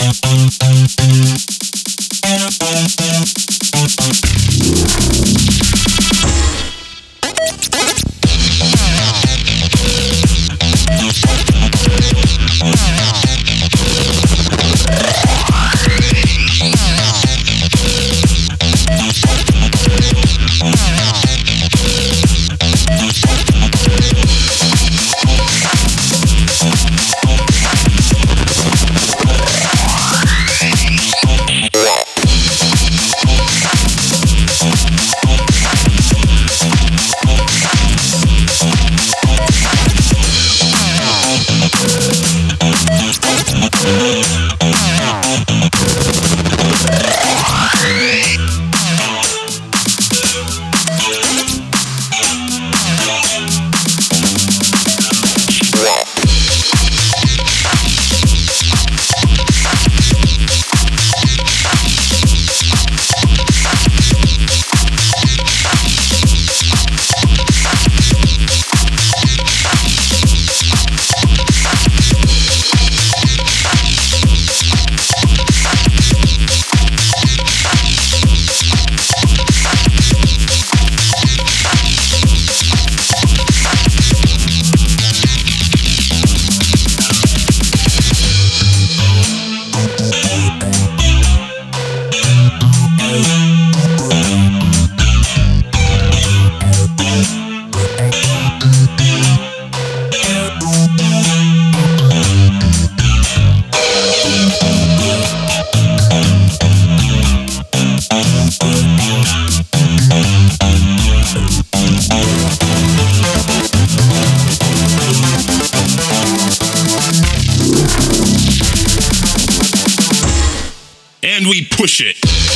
Thank and we push it.